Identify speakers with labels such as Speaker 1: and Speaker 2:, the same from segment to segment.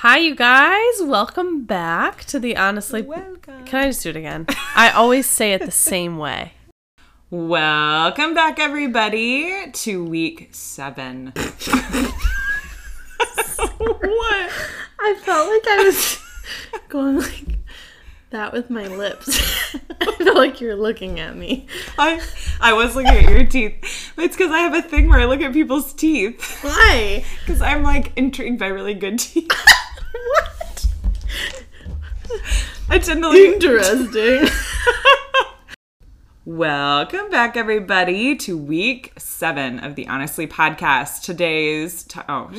Speaker 1: Hi, you guys. Welcome back to the Honestly.
Speaker 2: Welcome.
Speaker 1: Can I just do it again? I always say it the same way.
Speaker 2: Welcome back, everybody, to week seven. what?
Speaker 1: I felt like I was going like that with my lips. I felt like you were looking at me.
Speaker 2: I I was looking at your teeth. It's because I have a thing where I look at people's teeth.
Speaker 1: Why?
Speaker 2: Because I'm like intrigued by really good teeth.
Speaker 1: what?
Speaker 2: I tend to look.
Speaker 1: Interesting.
Speaker 2: Welcome back, everybody, to week seven of the Honestly podcast. Today's t- oh,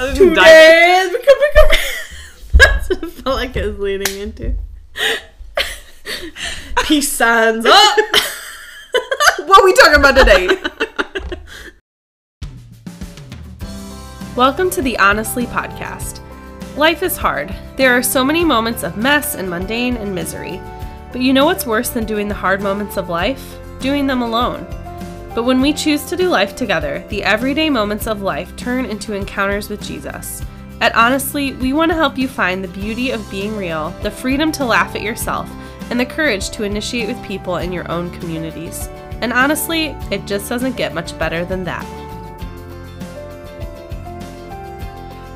Speaker 2: Other than di-
Speaker 1: That's what I felt like I was leading into. Peace signs up.
Speaker 2: what are we talking about today?
Speaker 1: Welcome to the Honestly podcast. Life is hard. There are so many moments of mess and mundane and misery. But you know what's worse than doing the hard moments of life? Doing them alone. But when we choose to do life together, the everyday moments of life turn into encounters with Jesus. At Honestly, we want to help you find the beauty of being real, the freedom to laugh at yourself, and the courage to initiate with people in your own communities. And honestly, it just doesn't get much better than that.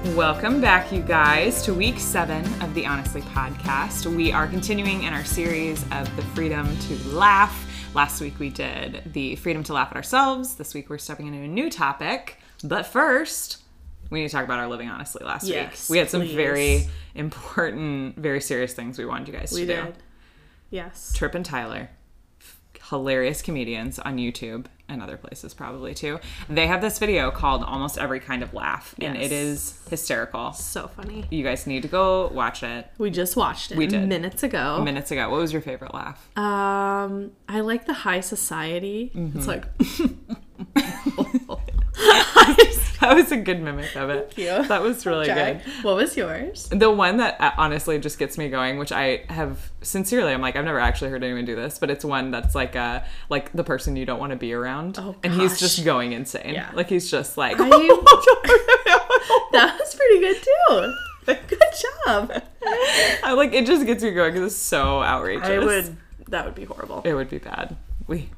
Speaker 2: Welcome back, you guys, to week seven of the Honestly podcast. We are continuing in our series of the freedom to laugh. Last week we did the freedom to laugh at ourselves. This week we're stepping into a new topic. But first, we need to talk about our living honestly last
Speaker 1: Yes,
Speaker 2: week. We had some
Speaker 1: please.
Speaker 2: very important, very serious things we wanted you guys to
Speaker 1: We
Speaker 2: do.
Speaker 1: did. Yes.
Speaker 2: Tripp and Tyler, hilarious comedians on YouTube and other places probably too. They have this video called Almost Every Kind of Laugh, and it is hysterical.
Speaker 1: So funny.
Speaker 2: You guys need to go watch it
Speaker 1: We just watched it
Speaker 2: We did.
Speaker 1: minutes ago.
Speaker 2: minutes ago. What was your favorite laugh?
Speaker 1: Um, I like the high society.
Speaker 2: Mm-hmm.
Speaker 1: It's like
Speaker 2: That was a good mimic of it.
Speaker 1: Thank you.
Speaker 2: That was really good.
Speaker 1: What was yours?
Speaker 2: The one that uh, honestly just gets me going, which I have sincerely, I'm like, I've never actually heard anyone do this, but it's one that's like uh like the person you don't want to be around,
Speaker 1: Oh,
Speaker 2: and he's just going insane.
Speaker 1: Yeah.
Speaker 2: Like he's just like,
Speaker 1: I- That was pretty good too. Good job.
Speaker 2: I like it just gets me going because it's so outrageous.
Speaker 1: I would. That would be horrible.
Speaker 2: It would be bad. We,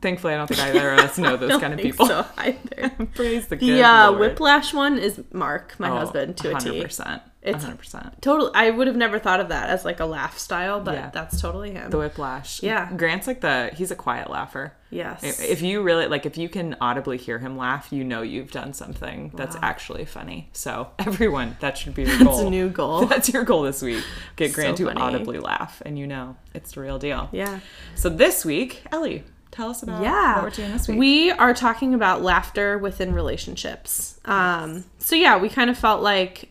Speaker 2: thankfully, I don't think either of us know those kind of people.
Speaker 1: So either.
Speaker 2: Praise the good
Speaker 1: The uh,
Speaker 2: Lord.
Speaker 1: whiplash one is Mark, my
Speaker 2: Oh,
Speaker 1: husband, to a T.
Speaker 2: 100%.
Speaker 1: It's-
Speaker 2: 100%.
Speaker 1: Totally. I would have never thought of that as like a laugh style, but
Speaker 2: Yeah.
Speaker 1: that's totally him.
Speaker 2: The whiplash.
Speaker 1: Yeah.
Speaker 2: Grant's like the, he's a quiet laugher.
Speaker 1: yes.
Speaker 2: If you really, like, if you can audibly hear him laugh, you know you've done something that's
Speaker 1: Wow.
Speaker 2: actually funny. So, everyone, that should be your
Speaker 1: that's
Speaker 2: goal.
Speaker 1: a new goal.
Speaker 2: That's your goal this week. Get
Speaker 1: So
Speaker 2: Grant to
Speaker 1: funny.
Speaker 2: audibly laugh, and you know it's the real deal.
Speaker 1: yeah.
Speaker 2: So, this week, Ellie, tell us about
Speaker 1: yeah
Speaker 2: what we're doing this week.
Speaker 1: we are talking about laughter within relationships um so yeah we kind of felt like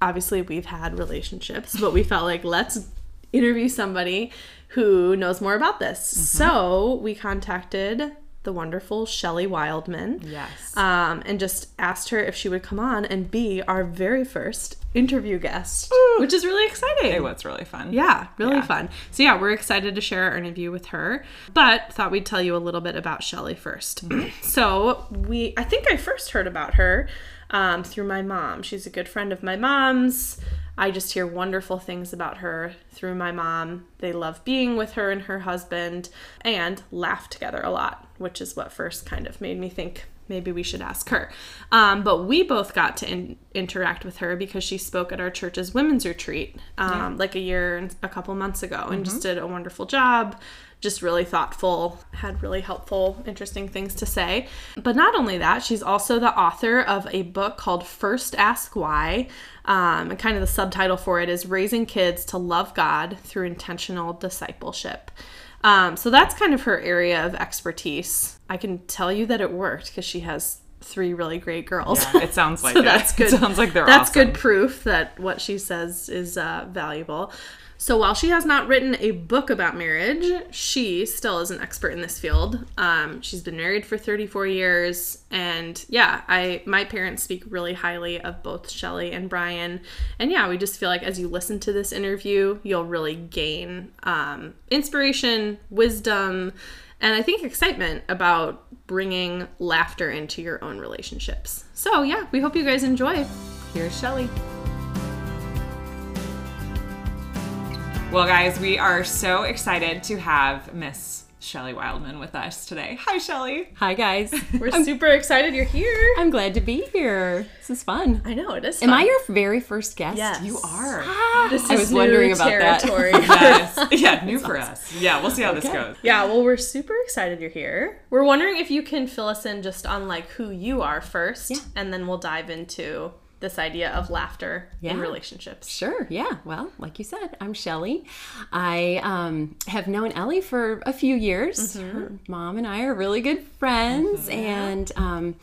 Speaker 1: obviously we've had relationships but we felt like let's interview somebody who knows more about this
Speaker 2: Mm-hmm.
Speaker 1: so we contacted the wonderful Shelly Wildman
Speaker 2: yes.
Speaker 1: um, and just asked her if she would come on and be our very first interview guest, which is really exciting.
Speaker 2: it was really fun.
Speaker 1: Yeah, really
Speaker 2: Yeah.
Speaker 1: fun. So yeah, we're excited to share our interview with her, but thought we'd tell you a little bit about Shelly 1st so we, I think I first heard about her um, through my mom. She's a good friend of my mom's. I just hear wonderful things about her through my mom. They love being with her and her husband and laugh together a lot, which is what first kind of made me think maybe we should ask her. Um, but we both got to in- interact with her because she spoke at our church's women's retreat um, like a year and a couple months ago and just did a wonderful job. Just really thoughtful, had really helpful, interesting things to say. But not only that, she's also the author of a book called First Ask Why. Um, and kind of the subtitle for it is Raising Kids to Love God Through Intentional Discipleship. Um, so that's kind of her area of expertise. I can tell you that it worked because she has three really great girls.
Speaker 2: Yeah, it sounds like
Speaker 1: so
Speaker 2: it.
Speaker 1: that's good.
Speaker 2: It sounds like they're
Speaker 1: That's
Speaker 2: awesome.
Speaker 1: good proof that what she says is uh, valuable. So while she has not written a book about marriage, she still is an expert in this field. Um, she's been married for 34 years, and yeah, I my parents speak really highly of both Shelly and Brian. And yeah, we just feel like as you listen to this interview, you'll really gain um, inspiration, wisdom, and I think excitement about bringing laughter into your own relationships. So, yeah, we hope you guys enjoy.
Speaker 2: Here's Shelly. Well, guys, we are so excited to have Miss Shelly Wildman with us today. Hi, Shelly.
Speaker 3: Hi, guys.
Speaker 1: We're super excited you're here.
Speaker 3: I'm glad to be here. This is fun.
Speaker 1: I know it is.
Speaker 3: Am. I your very first guest?
Speaker 1: Yes.
Speaker 2: You are.
Speaker 1: Ah, This
Speaker 3: I
Speaker 1: is
Speaker 3: was wondering
Speaker 1: new
Speaker 3: about that.
Speaker 1: territory.
Speaker 2: yes. Yeah, new for us. Yeah, we'll see how this goes.
Speaker 1: Yeah, well, we're super excited you're here. We're wondering if you can fill us in just on like who you are first,
Speaker 3: Yeah.
Speaker 1: and then we'll dive into this idea of laughter in relationships.
Speaker 3: Sure, yeah. Well, like you said, I'm Shelly. I um, have known Ellie for a few years. Her mom and I are really good friends, and um,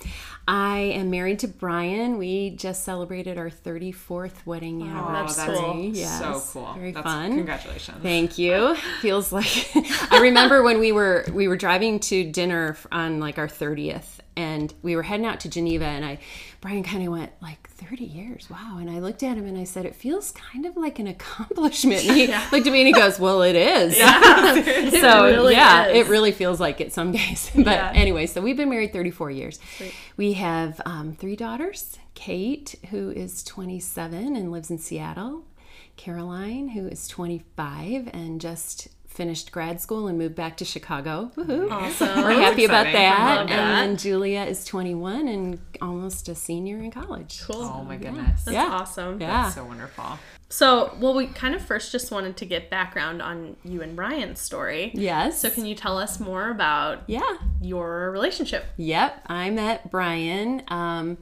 Speaker 3: I am married to Brian. We just celebrated our 34th wedding
Speaker 2: Oh,
Speaker 3: anniversary.
Speaker 2: that's
Speaker 1: cool.
Speaker 3: Yes,
Speaker 2: so cool.
Speaker 3: Very
Speaker 2: That's-
Speaker 3: fun.
Speaker 2: Congratulations.
Speaker 3: Thank you. Feels like I remember when we were we were driving to dinner on like our 30th and we were heading out to Geneva and I Brian kind of went like 30 years. Wow. And I looked at him and I said it feels kind of like an accomplishment. And he looked at me and he goes, "Well, it is." so
Speaker 1: really
Speaker 3: yeah,
Speaker 1: is.
Speaker 3: it really feels like it some days. but
Speaker 1: Yeah.
Speaker 3: anyway, so we've been married 34 years. We have um, three daughters. Kate, who is 27 and lives in Seattle. Caroline, who is 25 and just finished grad school and moved back to Chicago. Woohoo.
Speaker 1: Awesome.
Speaker 3: We're happy about that.
Speaker 1: That.
Speaker 3: And Julia is 21 and almost a senior in college.
Speaker 1: Cool.
Speaker 2: Oh my goodness.
Speaker 1: That's
Speaker 3: Yeah.
Speaker 1: awesome.
Speaker 3: Yeah.
Speaker 2: So wonderful.
Speaker 1: So, well, we kind of first just wanted to get background on you and Brian's story.
Speaker 3: Yes.
Speaker 1: So, can you tell us more about
Speaker 3: yeah.
Speaker 1: your relationship?
Speaker 3: Yep, I met Brian um,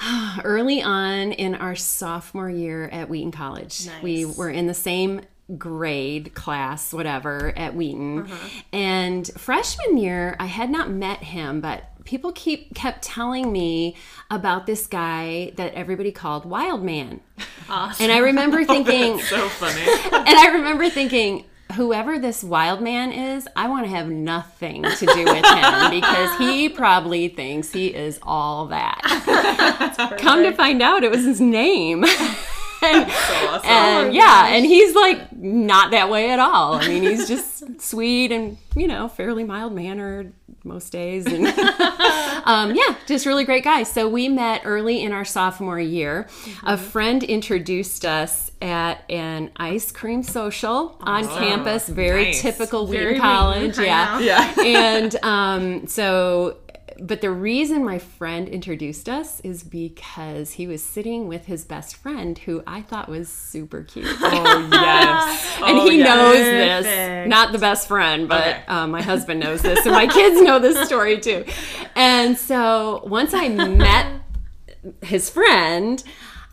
Speaker 3: early on in our sophomore year at Wheaton College. We were in the same grade, class, whatever, at Wheaton. And freshman year, I had not met him, but people keep kept telling me about this guy that everybody called Wild Man.
Speaker 1: Awesome.
Speaker 3: And I remember thinking,
Speaker 2: So funny.
Speaker 3: and I remember thinking, whoever this wild man is, I want to have nothing to do with him because he probably thinks he is all that. Come to find out, it was his name. and,
Speaker 2: So awesome.
Speaker 3: and yeah, and he's like not that way at all. I mean, he's just sweet and you know fairly mild mannered most days, and um, yeah, just really great guy. So we met early in our sophomore year. A friend introduced us at an ice cream social on campus. Very
Speaker 2: Nice.
Speaker 3: typical Wheaton College,
Speaker 1: Wheaton,
Speaker 3: yeah.
Speaker 2: Yeah.
Speaker 3: and um, so but the reason my friend introduced us is because he was sitting with his best friend who i thought was super cute
Speaker 2: Oh yes.
Speaker 3: and
Speaker 2: Oh,
Speaker 3: he
Speaker 2: yes.
Speaker 3: knows
Speaker 1: Perfect.
Speaker 3: this not the best friend but
Speaker 2: Okay.
Speaker 3: uh, my husband knows this and my kids know this story too and so once i met his friend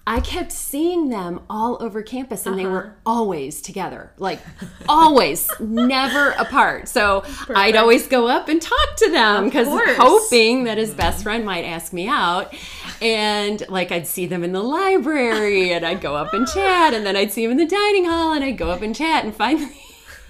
Speaker 3: I kept seeing them all over campus and they
Speaker 1: Uh-huh.
Speaker 3: were always together. Like always, never apart. So I'd always go up and talk to them because hoping that his best friend might ask me out. And like I'd see them in the library and I'd go up and chat and then I'd see him in the dining hall and I'd go up and chat and finally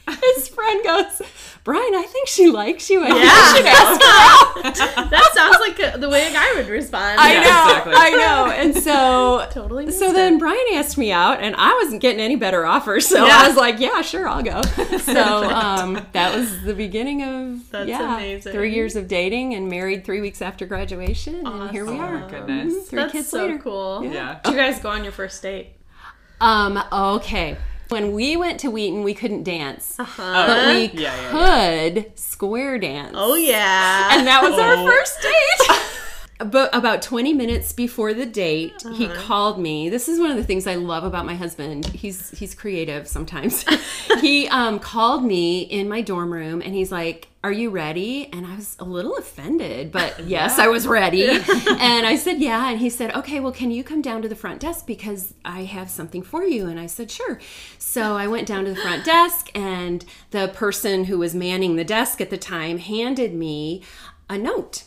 Speaker 3: his friend goes, Brian, I think she likes you. I think
Speaker 1: Yeah.
Speaker 3: you should ask her out.
Speaker 1: that sounds like a, the way a guy would respond.
Speaker 3: I
Speaker 2: Yeah,
Speaker 3: know,
Speaker 2: exactly.
Speaker 3: I know. And so,
Speaker 1: Totally missed
Speaker 3: so then
Speaker 1: it.
Speaker 3: Brian asked me out, and I wasn't getting any better offers. So
Speaker 1: Yeah.
Speaker 3: I was like, "Yeah, sure, I'll go." So um, that was the beginning of
Speaker 1: That's
Speaker 3: yeah,
Speaker 1: amazing.
Speaker 3: three years of dating and married three weeks after graduation, and here we
Speaker 2: Oh
Speaker 3: are.
Speaker 2: my goodness.
Speaker 3: Mhm, Three
Speaker 1: That's
Speaker 3: kids
Speaker 1: so
Speaker 3: later.
Speaker 1: cool.
Speaker 2: Yeah.
Speaker 1: Did you guys go on your first date?
Speaker 3: Um, okay. When we went to Wheaton, we couldn't dance,
Speaker 1: Uh-huh.
Speaker 3: but we
Speaker 2: Yeah, yeah,
Speaker 3: could square dance.
Speaker 1: Oh yeah.
Speaker 3: and that was
Speaker 2: Oh.
Speaker 3: our first date. But about 20 minutes before the date, he called me. This is one of the things I love about my husband. He's he's creative sometimes. he um, called me in my dorm room and he's like, "Are you ready?" And I was a little offended, but yes, I was ready. and I said, "Yeah." And he said, "Okay, well, can you come down to the front desk because I have something for you?" And I said, "Sure." So I went down to the front desk and the person who was manning the desk at the time handed me a note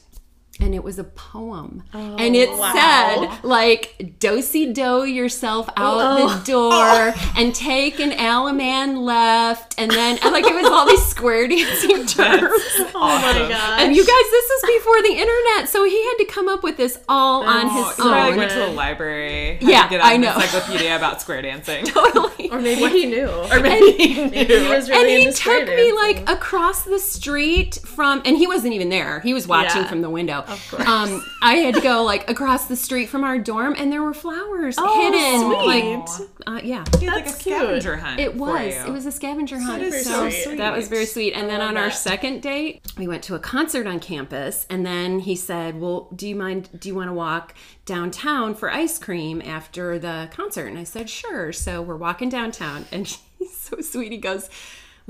Speaker 3: and it was a poem. and it oh, said, like, dosey do yourself out the oh. door oh. and take an allemande left. And then, and like, it was all these square dancing terms.
Speaker 1: Oh my god.
Speaker 3: And you guys, this is before the internet, so he had to come up with this all on
Speaker 1: That's
Speaker 3: his
Speaker 2: So I
Speaker 3: own.
Speaker 2: went to the library.
Speaker 3: Yeah,
Speaker 2: get
Speaker 3: I know.
Speaker 2: Encyclopedia about square dancing.
Speaker 3: totally.
Speaker 1: or maybe he knew. Or
Speaker 2: Maybe he
Speaker 1: maybe he
Speaker 2: knew.
Speaker 1: was
Speaker 3: and he
Speaker 1: into square
Speaker 3: took me
Speaker 1: dancing.
Speaker 3: like across the street from and he wasn't even there he was watching
Speaker 1: Yeah,
Speaker 3: from the window
Speaker 1: of course.
Speaker 3: um i had to go like across the street from our dorm and there were flowers hidden
Speaker 1: sweet.
Speaker 3: like uh, yeah
Speaker 2: He had like a
Speaker 1: That's cute.
Speaker 2: scavenger hunt.
Speaker 3: it
Speaker 2: for
Speaker 3: was
Speaker 2: you.
Speaker 3: it was a scavenger hunt
Speaker 2: is
Speaker 1: so
Speaker 3: so
Speaker 1: sweet.
Speaker 3: that was very sweet and then
Speaker 1: love
Speaker 3: on our second date we went to a concert on campus and then he said well do you mind do you want to walk downtown for ice cream after the concert and i said sure so we're walking downtown and he's so sweet he goes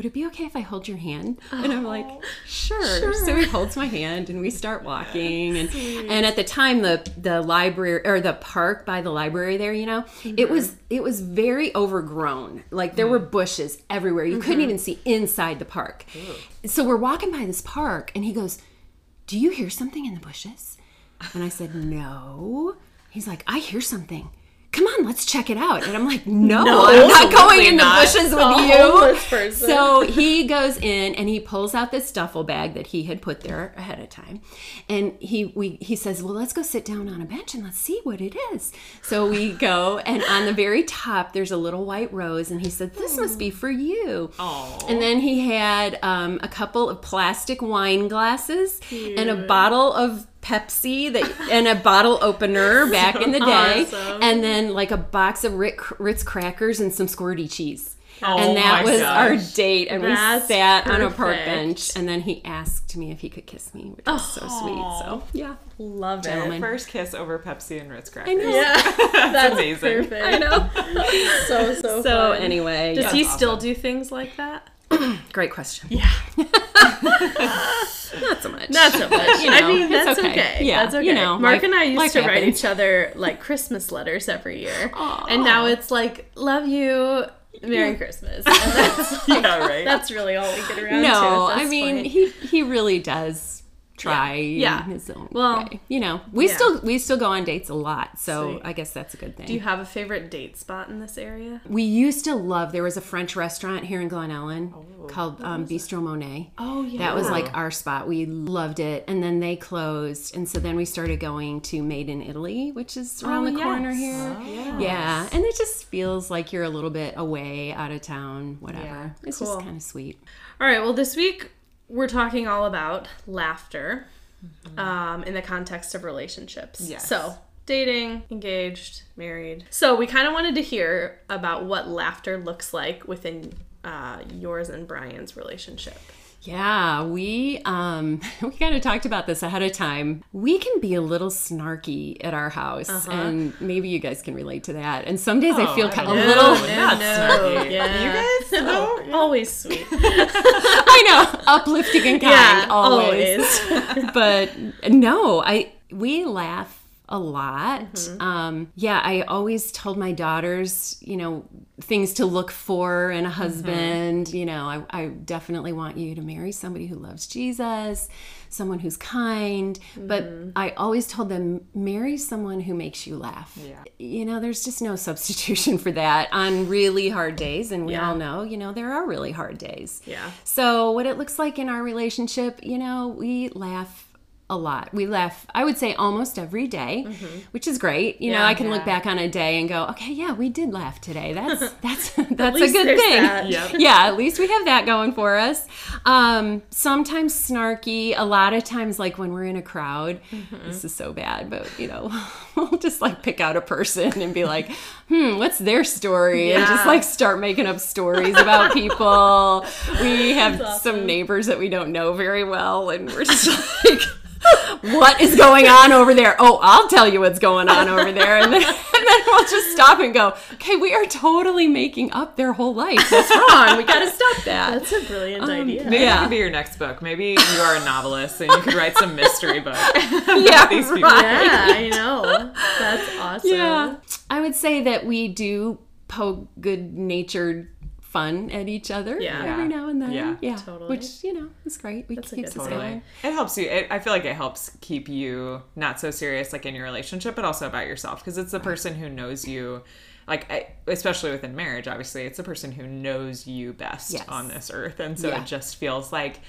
Speaker 3: would it be okay if I hold your hand? And I'm like, oh, sure. sure. So he holds my hand and we start walking. And and at the time the the library or the park by the library there, you know, it was mm-hmm. it was very overgrown. Like there were mm. bushes everywhere. You couldn't mm-hmm. even see inside the park. So we're walking by this park and he goes, Do you hear something in the bushes? And I said, No. He's like, I hear something. Come on, let's check it out. And I'm like, No, I'm not going in the bushes with you. So he goes in and he pulls out this duffel bag that he had put there ahead of time, and he we he says, "Well, let's go sit down on a bench and let's see what it is." So we go, and on the very top there's a little white rose, and he said, "This must be for you."
Speaker 2: Aw.
Speaker 3: And then he had um, a couple of plastic wine glasses and a bottle of Pepsi that and a bottle opener back in the day,
Speaker 1: awesome.
Speaker 3: and then like a box of Ritz crackers and some squirty cheese.
Speaker 2: Oh
Speaker 3: and that was
Speaker 2: gosh.
Speaker 3: our date, and
Speaker 1: That's
Speaker 3: we sat on a park bench, and then he asked me if he could kiss me, which was so sweet. So oh, yeah,
Speaker 1: Love
Speaker 3: Gentlemen.
Speaker 1: it.
Speaker 2: First kiss over Pepsi and Ritz crackers.
Speaker 3: I know.
Speaker 1: Yeah, that's
Speaker 2: amazing.
Speaker 1: Perfect.
Speaker 3: I know.
Speaker 1: So so.
Speaker 3: So
Speaker 1: fun.
Speaker 3: anyway,
Speaker 1: does
Speaker 3: yeah.
Speaker 1: he still do things like that?
Speaker 3: great question.
Speaker 1: Yeah.
Speaker 3: Not so much.
Speaker 1: Not so much.
Speaker 3: You
Speaker 1: I mean, that's
Speaker 3: okay.
Speaker 1: okay.
Speaker 3: Yeah,
Speaker 1: that's okay.
Speaker 3: you know,
Speaker 1: Mark
Speaker 3: life-
Speaker 1: and I used to write each other like Christmas letters every year, and now it's like "Love you, Merry Christmas." And that's,
Speaker 2: Yeah, right.
Speaker 1: that's really all we get around to.
Speaker 3: No, I mean
Speaker 1: point.
Speaker 3: he he really does try
Speaker 1: Yeah.
Speaker 3: his own
Speaker 1: Well,
Speaker 3: way. You know, we
Speaker 1: yeah.
Speaker 3: still we still go on dates a lot, so
Speaker 1: Sweet.
Speaker 3: I guess that's a good thing.
Speaker 1: Do you have a favorite date spot in this area?
Speaker 3: we used to love. There was a French restaurant here in Glen Ellyn called um, Bistro Monet.
Speaker 1: Oh yeah,
Speaker 3: That was like our spot. We loved it, and then they closed, and so then we started going to Made in Italy, which is around
Speaker 1: Oh,
Speaker 3: the corner
Speaker 1: yes.
Speaker 3: here. Yeah, and it just feels like you're a little bit away, out of town, whatever.
Speaker 1: Yeah,
Speaker 3: It's
Speaker 1: cool.
Speaker 3: just kind of sweet.
Speaker 1: All right, well, this week we're talking all about laughter um, in the context of relationships.
Speaker 2: Yes.
Speaker 1: So, dating, engaged, married. So, we kind of wanted to hear about what laughter looks like within uh, yours and Brian's relationship.
Speaker 3: Yeah, we um we kind of talked about this ahead of time. We can be a little snarky at our house, and maybe you guys can relate to that. And some days I
Speaker 2: Oh,
Speaker 3: feel
Speaker 2: I
Speaker 3: ki- a
Speaker 2: don't
Speaker 3: little.
Speaker 2: know. Not snarky.
Speaker 1: Yeah.
Speaker 2: You guys?
Speaker 1: No, always sweet.
Speaker 3: I know, uplifting and kind,
Speaker 1: yeah,
Speaker 3: always.
Speaker 1: always.
Speaker 3: but no, I we laugh a lot.
Speaker 1: Mm-hmm.
Speaker 3: Um, yeah, I always told my daughters, you know, things to look for in a husband. You know, I, I definitely want you to marry somebody who loves Jesus, someone who's kind. But I always told them, marry someone who makes you laugh.
Speaker 2: Yeah.
Speaker 3: You know, there's just no substitution for that on really hard days. And we
Speaker 1: Yeah.
Speaker 3: all know, you know, there are really hard days.
Speaker 1: Yeah.
Speaker 3: So, what it looks like in our relationship, you know, we laugh a lot. We laugh, I would say, almost every day, which is great. You know,
Speaker 1: Mm-hmm. Yeah.
Speaker 3: I can look back on a day and go, okay, yeah, we did laugh today. That's that's that's a good thing.
Speaker 2: Yep.
Speaker 3: Yeah, at least we have that going for us. Um, sometimes snarky. A lot of times, like when we're in a crowd,
Speaker 1: Mm-hmm.
Speaker 3: this is so bad, but you know, we'll just like pick out a person and be like, hmm, what's their story? And just like start making up stories about people. We have
Speaker 1: That's
Speaker 3: some neighbors that we don't know very well, and we're just like, what is going on over there? Oh, I'll tell you what's going on over there. And then, and then we'll just stop and go, okay, we are totally making up their whole life. That's wrong. We got to stop that.
Speaker 1: That's a brilliant um, idea.
Speaker 2: Maybe
Speaker 3: Yeah.
Speaker 2: that could be your next book. Maybe you are a novelist and you could write some mystery book.
Speaker 3: yeah,
Speaker 2: these people.
Speaker 3: right.
Speaker 1: Yeah, I know. That's awesome.
Speaker 3: Yeah. I would say that we do poke good natured fun at each other
Speaker 1: Yeah.
Speaker 3: every now and then.
Speaker 2: Yeah.
Speaker 3: Yeah.
Speaker 1: Totally.
Speaker 3: Which, you know, is great. We
Speaker 1: a
Speaker 3: keeps us
Speaker 1: feeling.
Speaker 3: going.
Speaker 2: It helps you. It, I feel like it helps keep you not so serious, like in your relationship, but also about yourself, because it's the person who knows you. Like, I, especially within marriage, obviously, it's the person who knows you best
Speaker 3: Yes.
Speaker 2: on this earth, and so
Speaker 3: Yeah.
Speaker 2: it just feels like,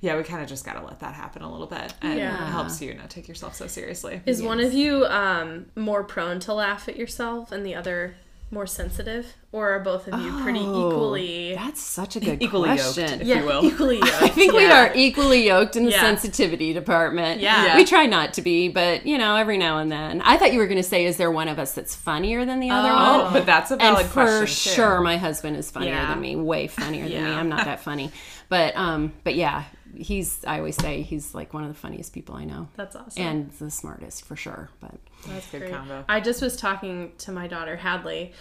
Speaker 2: yeah, we kind of just gotta let that happen a little bit, and
Speaker 1: Yeah.
Speaker 2: it helps you not take yourself so seriously.
Speaker 1: Is one of you um, more prone to laugh at yourself and the other more sensitive? Or are both of you pretty
Speaker 3: Oh,
Speaker 1: equally
Speaker 3: That's such a good
Speaker 2: Equally yoked,
Speaker 3: question.
Speaker 2: if
Speaker 1: yeah,
Speaker 2: you will.
Speaker 1: equally yoked.
Speaker 3: I think we are equally yoked in the
Speaker 1: Yeah.
Speaker 3: sensitivity department.
Speaker 1: Yeah. Yeah.
Speaker 3: We try not to be, but you know, every now and then. I thought you were going to say, is there one of us that's funnier than the other
Speaker 1: Oh.
Speaker 3: one?
Speaker 2: but that's a
Speaker 3: and
Speaker 2: valid
Speaker 3: for
Speaker 2: question too.
Speaker 3: sure, my husband is funnier
Speaker 1: Yeah.
Speaker 3: than me, way funnier than me. I'm not that funny, but um, but yeah, he's. I always say he's like one of the funniest people I know,
Speaker 1: That's awesome.
Speaker 3: and the smartest for sure. But
Speaker 1: That's
Speaker 2: Good
Speaker 1: great.
Speaker 2: combo.
Speaker 1: I just was talking to my daughter Hadley,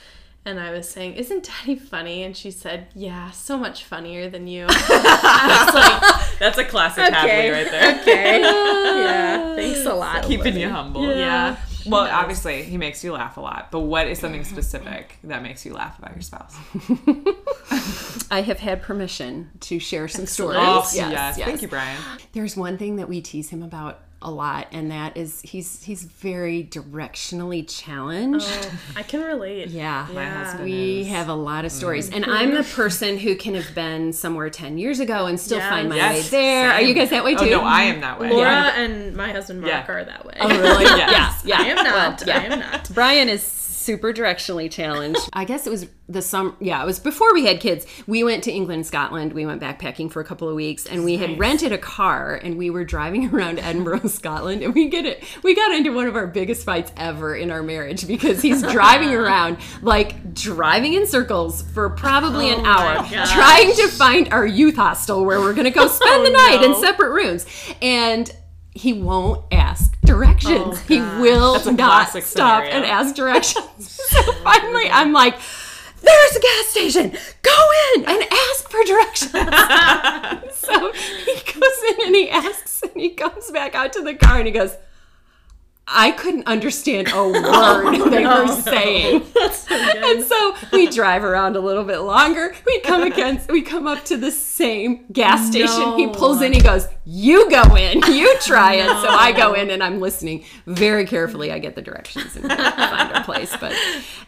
Speaker 1: and I was saying, "Isn't Daddy funny?" And she said, "Yeah, so much funnier than you." I was like,
Speaker 2: That's a classic Hadley right there.
Speaker 1: "Okay, yeah, thanks a lot."
Speaker 2: Keeping you humble.
Speaker 1: yeah.
Speaker 2: Well, obviously, he makes you laugh a lot, but what is something specific that makes you laugh about your spouse?
Speaker 3: I have had permission to share some stories.
Speaker 2: Oh, yes, Thank you, Brian.
Speaker 3: There's one thing that we tease him about a lot, and that is he's he's very directionally challenged.
Speaker 1: Oh, I can relate.
Speaker 3: Yeah.
Speaker 2: My
Speaker 1: Yeah.
Speaker 2: husband
Speaker 3: We
Speaker 2: is.
Speaker 3: have a lot of stories, mm-hmm. and I'm the person who can have been somewhere ten years ago and still
Speaker 1: Yes.
Speaker 3: find my
Speaker 2: Yes,
Speaker 3: way there. Are you guys that way oh, too?
Speaker 2: Oh no, I am that way.
Speaker 1: Laura
Speaker 2: Yeah.
Speaker 1: and my husband Mark
Speaker 2: Yeah.
Speaker 1: are that way.
Speaker 3: Oh, really?
Speaker 2: Yes.
Speaker 3: Yeah,
Speaker 1: I am not.
Speaker 3: yeah.
Speaker 1: I am not.
Speaker 3: Brian is super directionally challenged. I guess it was the summer. Yeah, it was before we had kids. We went to England, Scotland. We went backpacking for a couple of weeks, and we had rented a car, and we were driving around Edinburgh, Scotland, and we get it. We got into one of our biggest fights ever in our marriage because he's driving around like driving in circles for probably an oh
Speaker 1: hour,
Speaker 3: trying to find our youth hostel where we're gonna go spend the oh, night in separate rooms, and. He won't ask directions.
Speaker 1: Oh,
Speaker 3: he will not stop
Speaker 2: scenario.
Speaker 3: and ask directions. so finally, I'm like, there's a gas station. Go in and ask for directions. so he goes in and he asks and he comes back out to the car and he goes, I couldn't understand a word they were saying.
Speaker 1: So.
Speaker 3: And so we drive around a little bit longer. We come against, we come up to the same gas station. He pulls in. He goes, "You go in. You try it." So I go in and I'm listening very carefully. I get the directions and find our place. But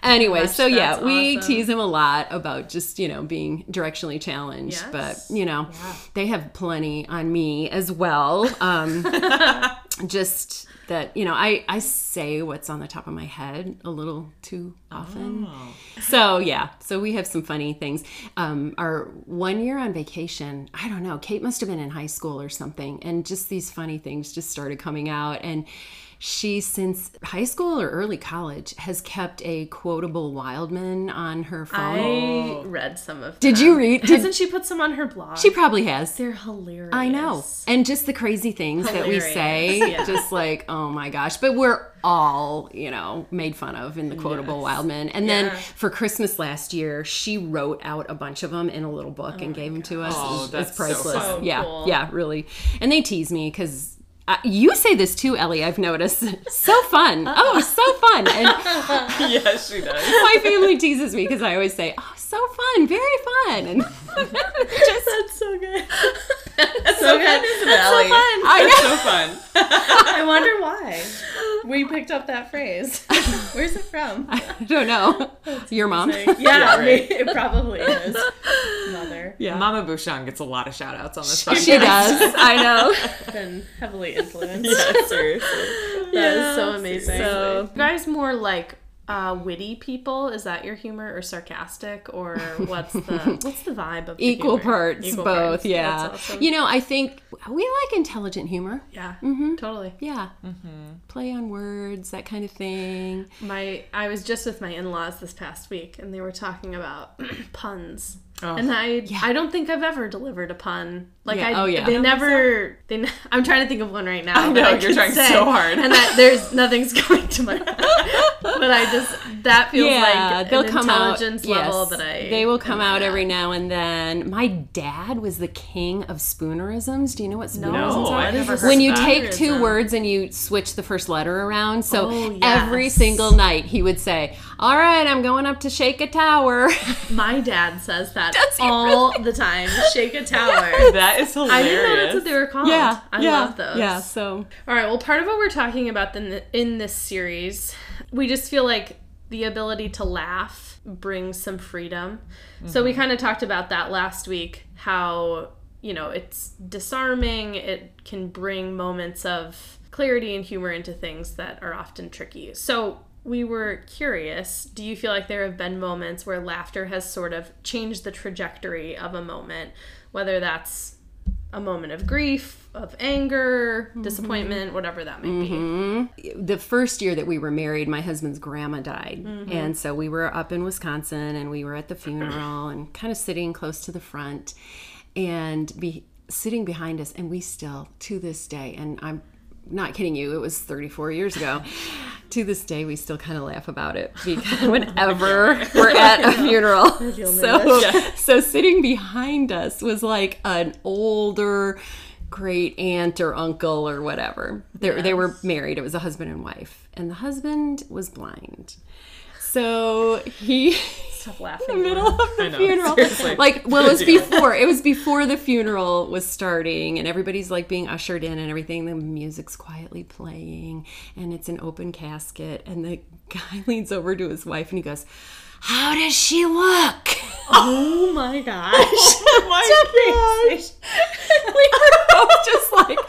Speaker 3: anyway, so yeah, we
Speaker 1: awesome.
Speaker 3: tease him a lot about just you know being directionally challenged.
Speaker 1: Yes.
Speaker 3: But you know, they have plenty on me as well. Um, just that you know I, I say what's on the top of my head a little too often. So yeah so we have some funny things. Um, our one year on vacation i don't know kate must have been in high school or something and just these funny things just started coming out and she since high school or early college has kept a quotable wildman on her phone
Speaker 1: I read some of.
Speaker 3: Did you read- did-
Speaker 1: Hasn't she put some on her blog?
Speaker 3: she probably has
Speaker 1: They're hilarious.
Speaker 3: I know. And just the crazy things that we say,
Speaker 1: yeah.
Speaker 3: just like, oh my gosh. But we're all, you know, made fun of in the quotable Wildman. And then for Christmas last year, she wrote out a bunch of them in a little book oh and gave them to us.
Speaker 2: Oh,
Speaker 3: it's,
Speaker 2: that's
Speaker 3: it's priceless.
Speaker 1: fun. So
Speaker 3: yeah.
Speaker 1: cool.
Speaker 3: Yeah, really. And they tease me because. Uh, you say this too, Ellie. I've noticed. so fun. Oh, so fun. And
Speaker 2: yes, she does.
Speaker 3: my family teases me because I always say, "Oh, so fun, very fun," and just
Speaker 1: That's so good.
Speaker 2: so fun, isn't it, Ellie?
Speaker 3: I
Speaker 2: It's
Speaker 3: know.
Speaker 2: so fun.
Speaker 1: I wonder why we picked up that phrase. Where's it from?
Speaker 3: I don't know. Your mom.
Speaker 1: Yeah,
Speaker 2: Yeah, right.
Speaker 1: it probably is. Mother.
Speaker 3: Yeah.
Speaker 2: Mama Bouchon gets a lot of shout outs on this podcast.
Speaker 3: She does. I know.
Speaker 1: Been heavily influenced.
Speaker 2: Yeah, seriously.
Speaker 1: That is so amazing.
Speaker 3: So-
Speaker 1: you guys more like uh, witty people? Is that your humor, or sarcastic, or what's the what's the vibe of the
Speaker 3: Equal
Speaker 1: humor?
Speaker 3: parts,
Speaker 1: Equal
Speaker 3: both.
Speaker 1: parts.
Speaker 3: Yeah.
Speaker 1: Awesome.
Speaker 3: You know, I think we like intelligent humor.
Speaker 1: yeah,
Speaker 3: Mm-hmm.
Speaker 1: totally.
Speaker 3: Yeah. Play on words, that kind of thing.
Speaker 1: My I was just with my in-laws this past week, and they were talking about puns.
Speaker 2: Oh.
Speaker 1: And I, I don't think I've ever delivered a pun. Like
Speaker 3: Yeah.
Speaker 1: I,
Speaker 3: Oh, yeah.
Speaker 1: they never. They, ne- I'm trying to think of one right now.
Speaker 2: I know,
Speaker 1: I
Speaker 2: you're trying
Speaker 1: say,
Speaker 2: so hard.
Speaker 1: and that there's nothing's going to my. but but I just that feels
Speaker 3: yeah,
Speaker 1: like
Speaker 3: they'll
Speaker 1: an
Speaker 3: come out.
Speaker 1: intelligence level
Speaker 3: yes,
Speaker 1: that I
Speaker 3: they will come
Speaker 1: am
Speaker 3: out
Speaker 1: at.
Speaker 3: every now and then. My dad was the king of spoonerisms. Do you know what spoonerisms
Speaker 2: No,
Speaker 3: are?
Speaker 2: I've never heard
Speaker 3: when you take two words and you switch the first letter around. So
Speaker 1: Oh,
Speaker 3: every single night he would say, "All right, I'm going up to shake a tower."
Speaker 1: My dad says that
Speaker 3: Does he
Speaker 1: all the time. Shake a tower.
Speaker 2: That is hilarious.
Speaker 1: I didn't know that's what they were called.
Speaker 3: yeah,
Speaker 1: I
Speaker 3: yeah,
Speaker 1: love those.
Speaker 3: Yeah, so
Speaker 1: All right. Well, part of what we're talking about in, in this series, we just feel like the ability to laugh brings some freedom. So
Speaker 3: Mm-hmm.
Speaker 1: we kind of talked about that last week. How you know it's disarming. It can bring moments of clarity and humor into things that are often tricky. So we were curious. Do you feel like there have been moments where laughter has sort of changed the trajectory of a moment, whether that's a moment of grief, of anger, disappointment, whatever that may be.
Speaker 3: the first year that we were married, my husband's grandma died.
Speaker 1: Mm-hmm.
Speaker 3: And so we were up in Wisconsin and we were at the funeral and kind of sitting close to the front and be sitting behind us. And we still, to this day, and I'm not kidding you, it was 34 years ago. to this day, we still kind of laugh about it because whenever we're at a funeral. So, so sitting behind us was like an older great aunt or uncle or whatever. They, they were married. It was a husband and wife. And the husband was blind. So he
Speaker 1: Stop
Speaker 3: in the middle of the
Speaker 2: I know,
Speaker 3: funeral.
Speaker 2: seriously.
Speaker 3: Like, well, it was before. It was before the funeral was starting, and everybody's like being ushered in and everything. The music's quietly playing, and it's an open casket. And the guy leans over to his wife and he goes, "How does she look?"
Speaker 1: Oh my gosh.
Speaker 2: Oh my gosh.
Speaker 3: we were both just like,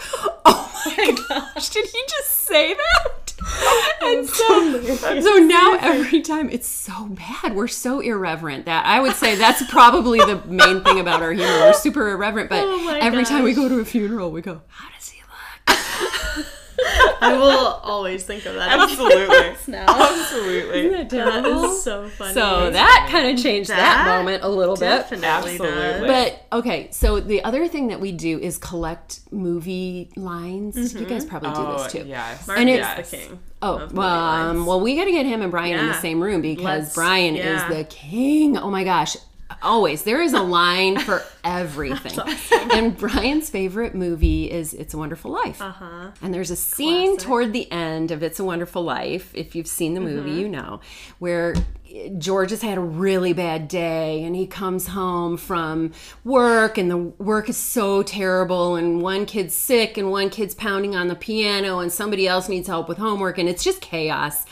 Speaker 3: "Oh my gosh, did he just say that?" And so, so now every time it's so bad, we're so irreverent that I would say that's probably the main thing about our humor. We're super irreverent, but
Speaker 1: Oh
Speaker 3: every time we go to a funeral, we go, "How does he look?"
Speaker 1: I will always think of that.
Speaker 2: Absolutely.
Speaker 1: now.
Speaker 2: Absolutely.
Speaker 3: Isn't that
Speaker 1: That
Speaker 3: terrible?
Speaker 1: is so funny.
Speaker 3: So that kind of changed that,
Speaker 1: That
Speaker 3: moment a little bit.
Speaker 1: definitely
Speaker 2: Absolutely.
Speaker 1: does.
Speaker 3: But okay, so the other thing that we do is collect movie lines. You guys probably do
Speaker 2: Oh,
Speaker 3: this too.
Speaker 2: yes.
Speaker 1: Mark
Speaker 3: and
Speaker 1: is
Speaker 3: it's-
Speaker 1: the king.
Speaker 3: Oh, well, um, well, we got to get him and Brian in the same room because
Speaker 1: Let's-
Speaker 3: Brian
Speaker 1: yeah.
Speaker 3: is the king. Oh my gosh. Always. There is a line for everything. And Brian's favorite movie is It's a Wonderful Life.
Speaker 1: Uh-huh.
Speaker 3: And there's a scene
Speaker 1: Classic.
Speaker 3: toward the end of It's a Wonderful Life, if you've seen the movie,
Speaker 1: Mm-hmm.
Speaker 3: you know, where George has had a really bad day and he comes home from work and the work is so terrible and one kid's sick and one kid's pounding on the piano and somebody else needs help with homework and it's just chaos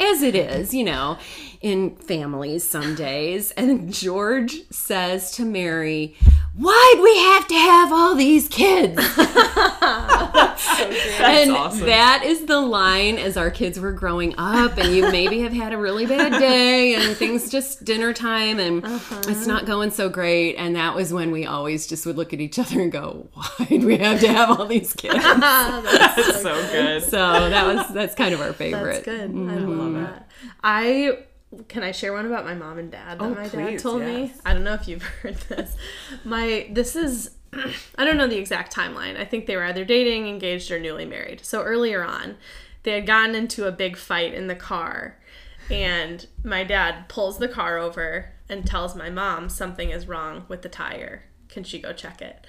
Speaker 3: as it is, you know, in families some days. And George says to Mary, Why'd we have to have all these kids?
Speaker 2: That's
Speaker 3: and
Speaker 2: awesome.
Speaker 3: that is the line as our kids were growing up and you maybe have had a really bad day and things just dinner time and uh-huh. it's not going so great and that was when we always just would look at each other and go why do we have to have all these kids
Speaker 2: That's so good.
Speaker 3: so that was that's kind of our favorite
Speaker 1: That's good. I mm-hmm. love that. I can I share one about my mom and dad that
Speaker 2: Oh,
Speaker 1: my dad
Speaker 2: please,
Speaker 1: told me. I don't know if you've heard this. My this is I don't know the exact timeline. I think they were either dating, engaged, or newly married. So earlier on, they had gotten into a big fight in the car, and my dad pulls the car over and tells my mom something is wrong with the tire. Can she go check it?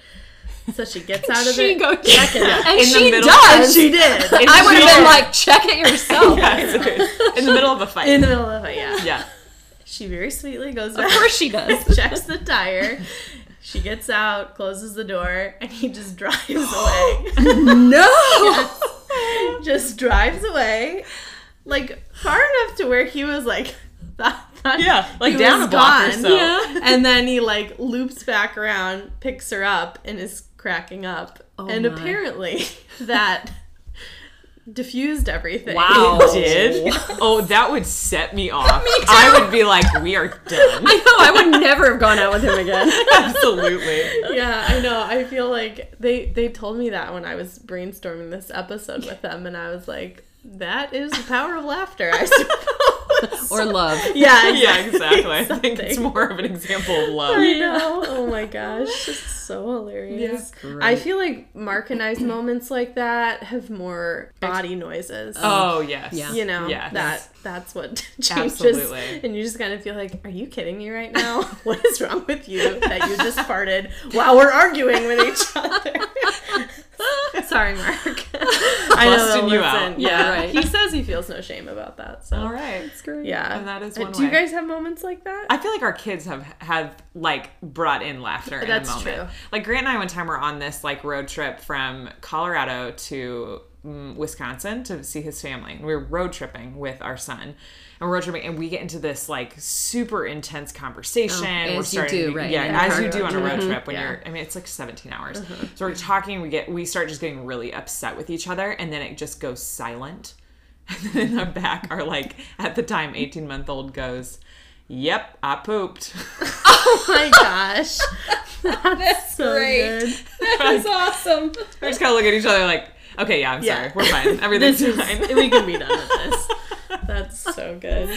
Speaker 1: So she gets out of it.
Speaker 3: she
Speaker 1: it.
Speaker 3: go check it out. and
Speaker 2: In the
Speaker 3: she
Speaker 2: middle-
Speaker 3: does
Speaker 1: She did.
Speaker 3: I would have been like check it yourself
Speaker 2: in the middle of a fight.
Speaker 1: in the middle of it, yeah.
Speaker 2: yeah.
Speaker 1: She very sweetly goes
Speaker 3: of course she does
Speaker 1: checks the tire. She gets out, closes the door, and he just drives away.
Speaker 3: no
Speaker 1: just drives away, like far enough to where he was like, thought, thought
Speaker 2: Yeah, like
Speaker 1: he
Speaker 2: down
Speaker 1: was
Speaker 2: a block or so.
Speaker 3: Yeah.
Speaker 1: And then he like loops back around, picks her up, and is cracking up. Oh and
Speaker 3: my.
Speaker 1: apparently that diffused everything.
Speaker 3: Wow.
Speaker 2: It did. Oh, that would set me off. me I would be like, we are done.
Speaker 3: I know I would never have gone out with him again
Speaker 2: Absolutely.
Speaker 1: yeah, I know. I feel like they they told me that when I was brainstorming this episode with them, and I was like, "That is the power of laughter." I suppose.
Speaker 3: or love.
Speaker 1: Yeah,
Speaker 2: yeah, exactly. I think it's more of an example of love.
Speaker 1: I know. Oh my gosh, it's so hilarious.
Speaker 3: Yeah.
Speaker 1: I feel like Mark and I's moments like that have more body noises.
Speaker 2: Oh, oh yes.
Speaker 3: Yeah.
Speaker 1: You know
Speaker 2: Yes.
Speaker 1: that that's what changes,
Speaker 2: Absolutely.
Speaker 1: and you just kind of feel like, are you kidding me right now? what is wrong with you that you just farted while we're arguing with each other? Sorry, Mark. I know
Speaker 2: Busting
Speaker 1: they'll
Speaker 2: you out.
Speaker 1: listen. Yeah,
Speaker 3: right.
Speaker 1: He says he feels no shame about that. So
Speaker 2: All right.
Speaker 3: That's great.
Speaker 1: yeah,
Speaker 2: And that is
Speaker 1: Uh,
Speaker 2: one
Speaker 1: Do you guys have moments like that?
Speaker 2: I feel like our kids have have like brought in laughter in
Speaker 1: That's true.
Speaker 2: Like Grant and I one time were on this like road trip from Colorado to mm, Wisconsin to see his family. And we were road tripping with our son. And we're road tripping and we get into this like super intense conversation.
Speaker 3: Oh,
Speaker 2: we're
Speaker 3: as you
Speaker 2: starting
Speaker 3: do, right,
Speaker 2: Yeah,
Speaker 3: in
Speaker 2: as you do on a road mm-hmm. trip when
Speaker 1: Yeah.
Speaker 2: you're I mean it's like 17 hours. Uh-huh. So we're talking, we get we start just getting really upset with each other and then it just goes silent. And then in the back, are like at the time 18 month old goes, Yep, I pooped.
Speaker 1: oh my gosh, that's so
Speaker 3: great.
Speaker 1: good.
Speaker 3: That's awesome.
Speaker 2: We just kind of look at each other like, okay, yeah, I'm
Speaker 1: Yeah.
Speaker 2: sorry, we're fine, everything's
Speaker 1: is
Speaker 2: fine.
Speaker 1: we can be done with this. That's so good.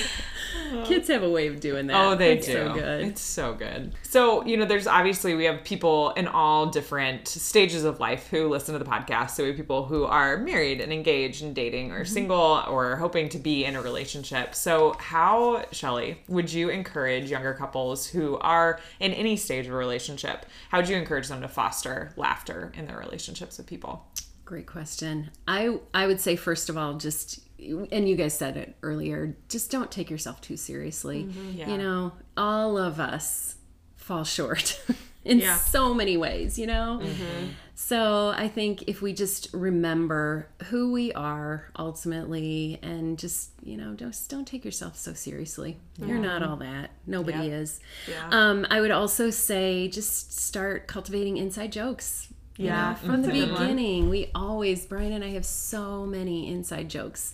Speaker 3: Kids have a way of doing that.
Speaker 2: Oh, they
Speaker 3: It's
Speaker 2: do.
Speaker 3: So good.
Speaker 2: It's so good. So, you know, there's obviously we have people in all different stages of life who listen to the podcast. So we have people who are married and engaged and dating or mm-hmm. single or hoping to be in a relationship. So, how, Shelly, would you encourage younger couples who are in any stage of a relationship? How would you encourage them to foster laughter in their relationships with people?
Speaker 3: Great question. I I would say first of all, just and you guys said it earlier, just don't take yourself too seriously.
Speaker 2: Yeah.
Speaker 3: You know, all of us fall short in
Speaker 1: Yeah.
Speaker 3: so many ways, you know? So I think if we just remember who we are ultimately and just, you know, just don't take yourself so seriously. You're not all that. Nobody
Speaker 2: Yeah.
Speaker 3: is.
Speaker 2: Yeah.
Speaker 3: Um, I would also say just start cultivating inside jokes. You
Speaker 1: Yeah,
Speaker 3: know, from the beginning, we always, Brian and I have so many inside jokes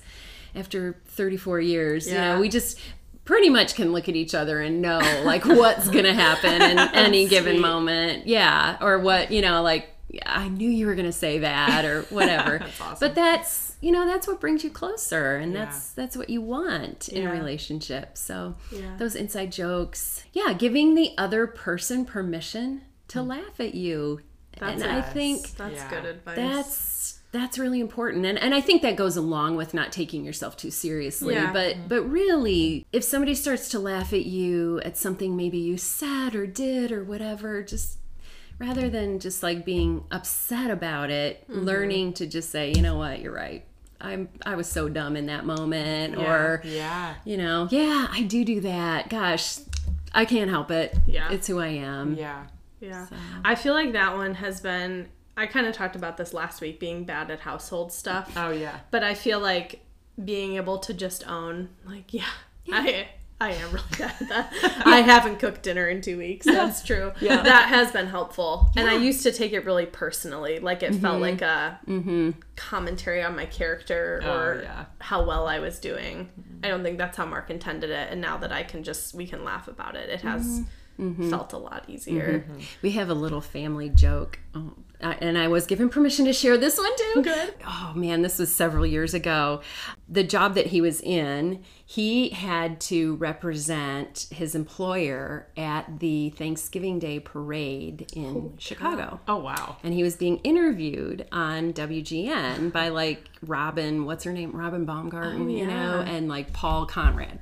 Speaker 3: after 34 years. You
Speaker 1: Yeah.
Speaker 3: know, we just pretty much can look at each other and know like what's going to happen in any given moment. Yeah. Or what, you know, like, I knew you were going to say that or whatever.
Speaker 2: That's awesome.
Speaker 3: But that's, you know, that's what brings you closer and
Speaker 2: Yeah.
Speaker 3: that's that's what you want in a relationship. So
Speaker 1: Yeah.
Speaker 3: those inside jokes. Yeah, giving the other person permission to
Speaker 2: Mm.
Speaker 3: laugh at you.
Speaker 1: That's
Speaker 3: and I
Speaker 1: it.
Speaker 3: think
Speaker 1: That's
Speaker 2: Yeah.
Speaker 1: good advice.
Speaker 3: that's that's really important and and I think that goes along with not taking yourself too seriously
Speaker 1: Yeah.
Speaker 3: but but really if somebody starts to laugh at you at something maybe you said or did or whatever just rather than just like being upset about it
Speaker 1: Mm-hmm.
Speaker 3: learning to just say you know what you're right I'm I was so dumb in that moment or
Speaker 2: yeah.
Speaker 3: you know yeah I do do that gosh I can't help it
Speaker 1: Yeah.
Speaker 3: it's who I am
Speaker 2: Yeah.
Speaker 1: Yeah. I feel like that one has been I kind of talked about this last week being bad at household stuff.
Speaker 2: Oh, yeah.
Speaker 1: But I feel like being able to just own like yeah, I I am really bad at that. I haven't cooked dinner in 2 weeks. That's true.
Speaker 2: Yeah.
Speaker 1: That has been helpful. And I used to take it really personally. Like it felt mm-hmm. like a mm-hmm. commentary on my character
Speaker 2: Oh,
Speaker 1: or
Speaker 2: yeah.
Speaker 1: how well I was doing. Mm-hmm. I don't think that's how Mark intended it and now that I can just we can laugh about it. It has Mm-hmm. felt a lot easier. Mm-hmm.
Speaker 3: We have a little family joke. Oh, and I was given permission to share this one too.
Speaker 1: Good.
Speaker 3: Oh man, this was several years ago. The job that he was in, he had to represent his employer at the Thanksgiving Day parade in Chicago.
Speaker 2: Oh, wow.
Speaker 3: And he was being interviewed on WGN by like Robin, what's her name? Robin Baumgarten, oh, you know, and like Paul Konrad.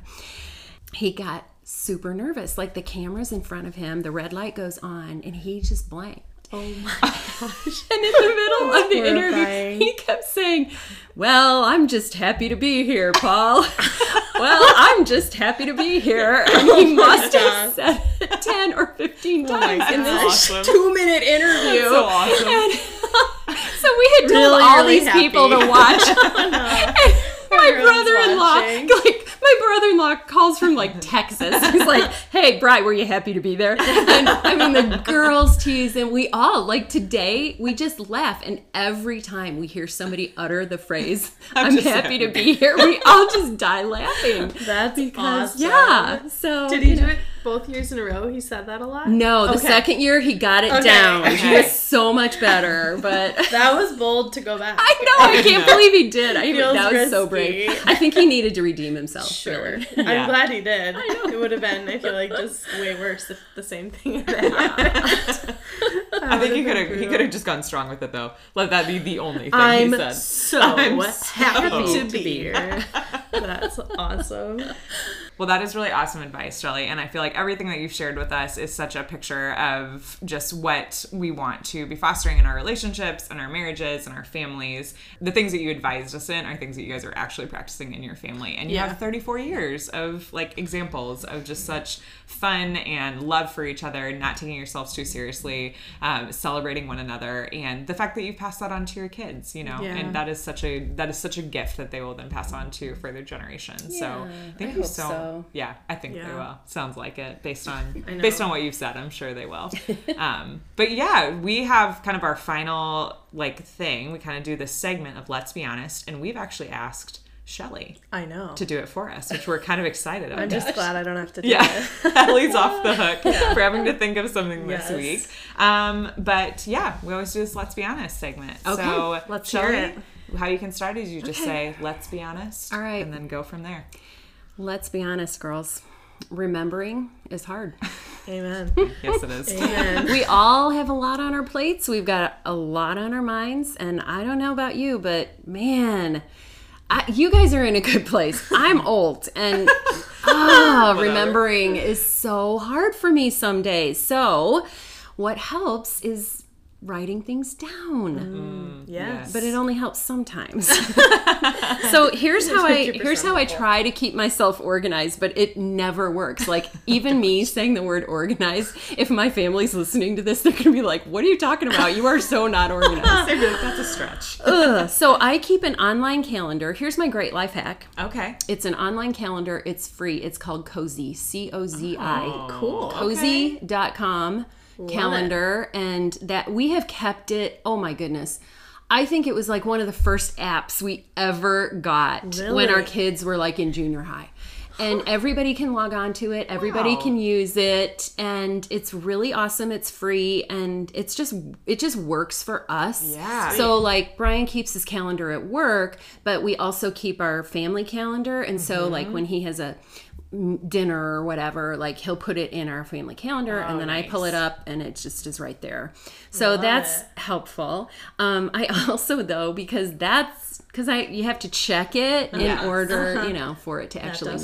Speaker 3: He got super nervous. Like the camera's in front of him, the red light goes on, and he just blanked.
Speaker 1: Oh my gosh.
Speaker 3: And in the middle of the interview, he kept saying, Well, I'm just happy to be here, Paul. well, I'm just happy to be here. And he must have said it 10 or 15 times in this
Speaker 2: awesome.
Speaker 3: two minute interview.
Speaker 2: so awesome.
Speaker 3: And so we had told
Speaker 1: Really,
Speaker 3: all
Speaker 1: really
Speaker 3: these people to
Speaker 1: happy.
Speaker 3: watch. And my brother-in-law, like my brother-in-law, calls from like Texas. He's like, "Hey, Bri, were you happy to be there?" And I mean, the girls tease, and we all like today. We just laugh, and every time we hear somebody utter the phrase, "I'm,
Speaker 2: just
Speaker 3: happy to be here," we all just die laughing.
Speaker 1: That's
Speaker 3: Because
Speaker 1: awesome.
Speaker 3: yeah, so
Speaker 1: Did he
Speaker 3: you
Speaker 1: do it both years in a row he said that a lot?
Speaker 3: No, the
Speaker 1: Okay.
Speaker 3: second year he got it
Speaker 1: Okay.
Speaker 3: down. He was so much better, but
Speaker 1: That was bold to go back.
Speaker 3: I know I can't believe he did. I
Speaker 1: Feels
Speaker 3: that was so brave. I think he needed to redeem himself.
Speaker 1: Sure.
Speaker 3: really.
Speaker 1: I'm glad he did. It would have been, I feel like, just way worse if the same thing had happened.
Speaker 2: I think he could have he could have just gone strong with it though. Let that be the only thing
Speaker 1: I'm
Speaker 2: he said.
Speaker 1: so
Speaker 2: I'm
Speaker 1: happy
Speaker 2: so-
Speaker 1: to be here. That's awesome.
Speaker 2: Well, that is really awesome advice, Shelly. And I feel like everything that you've shared with us is such a picture of just what we want to be fostering in our relationships and our marriages and our families. The things that you advised us in are things that you guys are actually practicing in your family. And you
Speaker 1: Yeah.
Speaker 2: have 34 years of like examples of just such fun and love for each other, not taking yourselves too seriously, um, celebrating one another, and the fact that you've passed that on to your kids, you know,
Speaker 1: Yeah.
Speaker 2: and that is such a that is such a gift that they will then pass on to further generations. so thank
Speaker 3: I
Speaker 2: you
Speaker 3: hope
Speaker 2: so, yeah, I think they will. Sounds like it based on based on what you've said. I'm sure they will. um, but yeah, we have kind of our final like thing. We kind of do this segment of Let's Be Honest, and we've actually asked Shelly
Speaker 1: I know.
Speaker 2: to do it for us, which we're kind of excited about.
Speaker 1: I'm just glad I don't have to do
Speaker 2: Yeah,
Speaker 1: it.
Speaker 2: Ellie's off the hook for having to think of something this
Speaker 1: Yes.
Speaker 2: week. Um, but yeah, we always do this "Let's Be Honest" segment.
Speaker 3: Okay,
Speaker 2: so
Speaker 1: let's hear it.
Speaker 2: How you can start is you just say "Let's be honest,"
Speaker 3: All right.
Speaker 2: and then go from there.
Speaker 3: Let's be honest, girls. Remembering is hard.
Speaker 1: Amen.
Speaker 2: Yes, it is.
Speaker 1: Amen.
Speaker 3: we all have a lot on our plates. We've got a lot on our minds, and I don't know about you, but man, I, you guys are in a good place. I'm old, and ah, remembering is so hard for me some days. So, what helps is writing things down.
Speaker 1: Mm, mm, yes.
Speaker 3: But it only helps sometimes. so here's how I here's how I try to keep myself organized, but it never works. Like even me saying the word organized, if my family's listening to this, they're gonna be like, "What are you talking about? You are so not organized."
Speaker 2: They'd be like, That's a stretch.
Speaker 3: Ugh. So I keep an online calendar. Here's my great life hack.
Speaker 2: Okay.
Speaker 3: It's an online calendar. It's free. It's called Cozi. C O Z I.
Speaker 1: Oh, cool.
Speaker 3: cozi.com calendar and that we have kept it oh my goodness. I think it was like one of the first apps we ever got when our kids were like in junior high. And everybody can log on to it. Everybody
Speaker 2: Wow.
Speaker 3: can use it. And it's really awesome. It's free. And it's just it just works for us.
Speaker 2: Yeah.
Speaker 3: so like brian keeps his calendar at work but we also keep our family calendar. And so like mm-hmm. when he has a dinner or whatever like he'll put it in our family calendar and then i pull it up and it just is right there so that's
Speaker 1: it.
Speaker 3: helpful um i also though because that's because i you have to check it in
Speaker 2: Yes.
Speaker 3: order you know for it to actually
Speaker 1: help.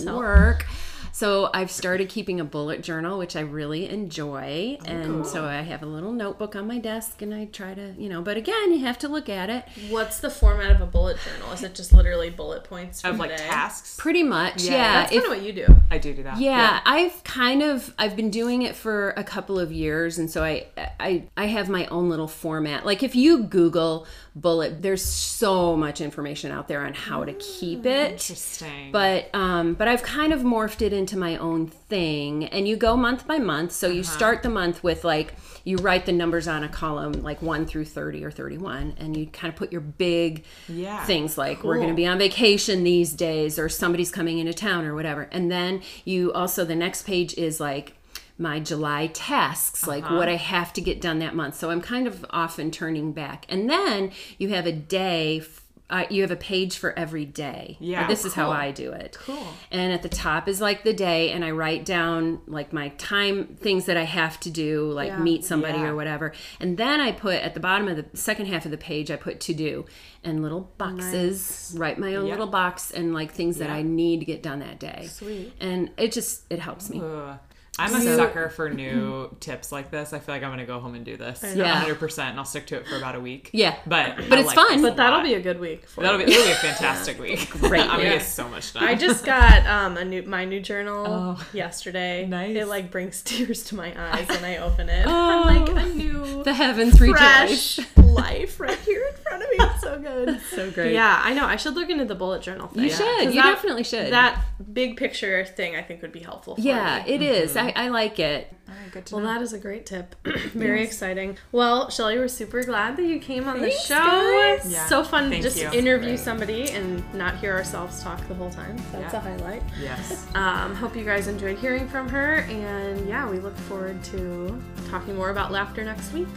Speaker 3: Work so I've started keeping a bullet journal, which I really enjoy, and so I have a little notebook on my desk, and I try to, you know. But again, you have to look at it.
Speaker 1: What's the format of a bullet journal? Is it just literally bullet points from
Speaker 2: Of like
Speaker 1: the day?
Speaker 2: tasks.
Speaker 3: Pretty much,
Speaker 2: Yeah,
Speaker 3: yeah.
Speaker 1: That's
Speaker 3: if-
Speaker 1: kind of what you do.
Speaker 2: I do do that.
Speaker 3: yeah, I've kind of I've been doing it for a couple of years and so I I I have my own little format. Like if you Google bullet, there's so much information out there on how to keep it.
Speaker 2: Interesting.
Speaker 3: But um but I've kind of morphed it into my own thing and you go month by month. So you start the month with like you write the numbers on a column like 1 through 30 or 31 and you kind of put your big
Speaker 2: Yeah.
Speaker 3: things like we're going to be on vacation these days or somebody's coming into town or whatever. And then you also the next page is like my July tasks, like
Speaker 2: Uh-huh.
Speaker 3: what I have to get done that month. So I'm kind of often turning back. And then you have a day uh, you have a page for every day.
Speaker 2: Yeah.
Speaker 3: This is how I do it.
Speaker 1: Cool.
Speaker 3: And at the top is like the day, and I write down like my time things that I have to do, like
Speaker 1: Yeah.
Speaker 3: meet somebody
Speaker 2: Yeah.
Speaker 3: or whatever. And then I put at the bottom of the second half of the page, I put to do and little boxes, write my own
Speaker 2: Yeah.
Speaker 3: little box and like things that I need to get done that day.
Speaker 1: Sweet.
Speaker 3: And it just, it helps me.
Speaker 2: Ugh. I'm a sucker for new tips like this. I feel like I'm gonna go home and do this.
Speaker 3: Yeah.
Speaker 2: 100, percent and I'll stick to it for about a week.
Speaker 3: Yeah.
Speaker 2: but
Speaker 3: But
Speaker 2: I
Speaker 3: it's
Speaker 2: like
Speaker 3: fun.
Speaker 1: But that'll
Speaker 2: lot.
Speaker 1: be a good week. For
Speaker 2: that'll be it'll be a fantastic week.
Speaker 3: Great
Speaker 2: I'm gonna
Speaker 3: week.
Speaker 2: get so much done.
Speaker 1: I just got um a new my new journal
Speaker 2: Oh,
Speaker 1: yesterday.
Speaker 2: nice.
Speaker 1: It like brings tears to my eyes when I open it.
Speaker 3: Oh.
Speaker 1: I'm like a new
Speaker 3: The heavens rejoice.
Speaker 1: fresh life right here in front of me. It's so good.
Speaker 3: So great.
Speaker 1: Yeah, I know. I should look into the bullet journal thing.
Speaker 3: You should. You
Speaker 1: that-
Speaker 3: definitely should.
Speaker 1: That big picture thing I think would be helpful for
Speaker 3: yeah,
Speaker 1: me.
Speaker 3: it is. I, I like it.
Speaker 2: All right, good to
Speaker 1: Well,
Speaker 2: know.
Speaker 1: that is a great tip. Very exciting. Well, Shelly, we're super glad that you came on
Speaker 3: Thanks,
Speaker 1: the show.
Speaker 3: guys.
Speaker 2: Yeah,
Speaker 1: So fun
Speaker 2: thank
Speaker 1: to just
Speaker 2: you.
Speaker 1: interview
Speaker 2: Great.
Speaker 1: somebody and not hear ourselves talk the whole time. That's
Speaker 2: Yeah.
Speaker 1: a highlight.
Speaker 2: yes.
Speaker 1: Um, hope you guys enjoyed hearing from her, and yeah, we look forward to talking more about laughter next week.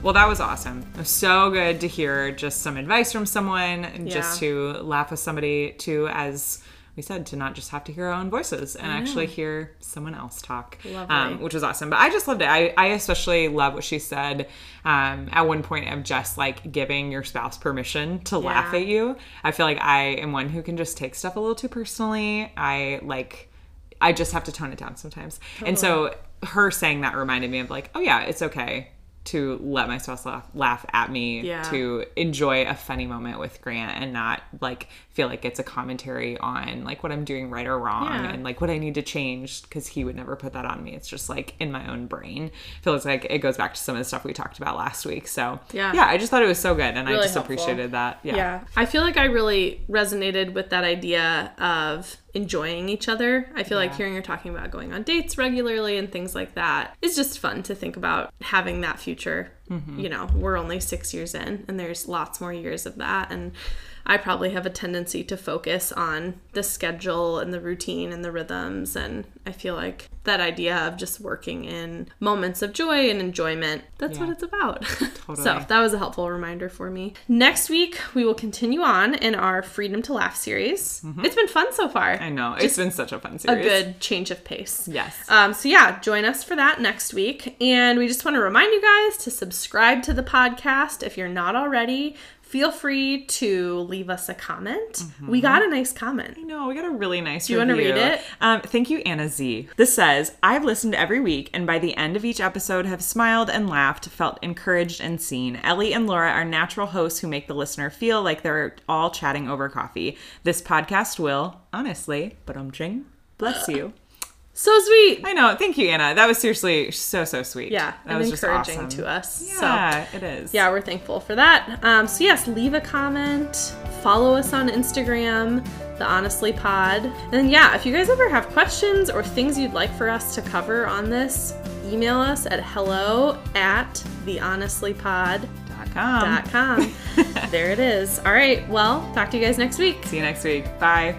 Speaker 2: Well, that was awesome. It was so good to hear just some advice from someone, and just to laugh with somebody, too, as we said, to not just have to hear our own voices and actually hear someone else talk, um, which was awesome. But I just loved it. I, I especially love what she said um, at one point of just like giving your spouse permission to laugh at you. I feel like I am one who can just take stuff a little too personally. I like I just have to tone it down sometimes. And so her saying that reminded me of like, oh yeah, it's okay to let my spouse laugh, laugh at me,
Speaker 1: Yeah.
Speaker 2: to enjoy a funny moment with Grant and not like feel like it's a commentary on like what I'm doing right or wrong
Speaker 1: Yeah.
Speaker 2: and like what I need to change because he would never put that on me. It's just like in my own brain. Feels like it goes back to some of the stuff we talked about last week. So
Speaker 1: Yeah.
Speaker 2: yeah, I just thought it was so good and I just
Speaker 1: helpful.
Speaker 2: appreciated that. Yeah.
Speaker 1: Yeah. I feel like I really resonated with that idea of enjoying each other. I feel like
Speaker 2: Yeah.
Speaker 1: hearing her talking about going on dates regularly and things like that is just fun to think about having that future.
Speaker 2: Mm-hmm.
Speaker 1: You know, we're only six years in, and there's lots more years of that. And I probably have a tendency to focus on the schedule and the routine and the rhythms. And I feel like that idea of just working in moments of joy and enjoyment, that's what it's about.
Speaker 2: Totally.
Speaker 1: so that was a helpful reminder for me. Next week, we will continue on in our Freedom to Laugh series. It's been fun so far.
Speaker 2: Mm-hmm. I know. It's been such a fun series.
Speaker 1: a good change of pace.
Speaker 2: Yes.
Speaker 1: Um, so yeah, join us for that next week. And we just want to remind you guys to subscribe to the podcast if you're not already. Feel free to leave us a comment.
Speaker 2: Mm-hmm.
Speaker 1: We got a nice comment.
Speaker 2: No, we got a really nice
Speaker 1: Do you wanna read it?
Speaker 2: Um, thank you, Anna Z. This says, I've listened every week and by the end of each episode have smiled and laughed, felt encouraged and seen. Ellie and Laura are natural hosts who make the listener feel like they're all chatting over coffee. This podcast will, honestly, but um jing, bless you.
Speaker 1: So sweet.
Speaker 2: I know. Thank you, Anna. That was seriously so, so sweet.
Speaker 1: Yeah,
Speaker 2: that
Speaker 1: and
Speaker 2: was just
Speaker 1: encouraging
Speaker 2: awesome.
Speaker 1: to us. So
Speaker 2: Yeah, it is.
Speaker 1: yeah, we're thankful for that. Um, so yes, leave a comment, follow us on Instagram, the Honestly Pod, and then yeah, if you guys ever have questions or things you'd like for us to cover on this, email us at hello at thehonestlypod.com.
Speaker 2: Dot com.
Speaker 1: there it is. All right, well, talk to you guys next week.
Speaker 2: See you next week. Bye.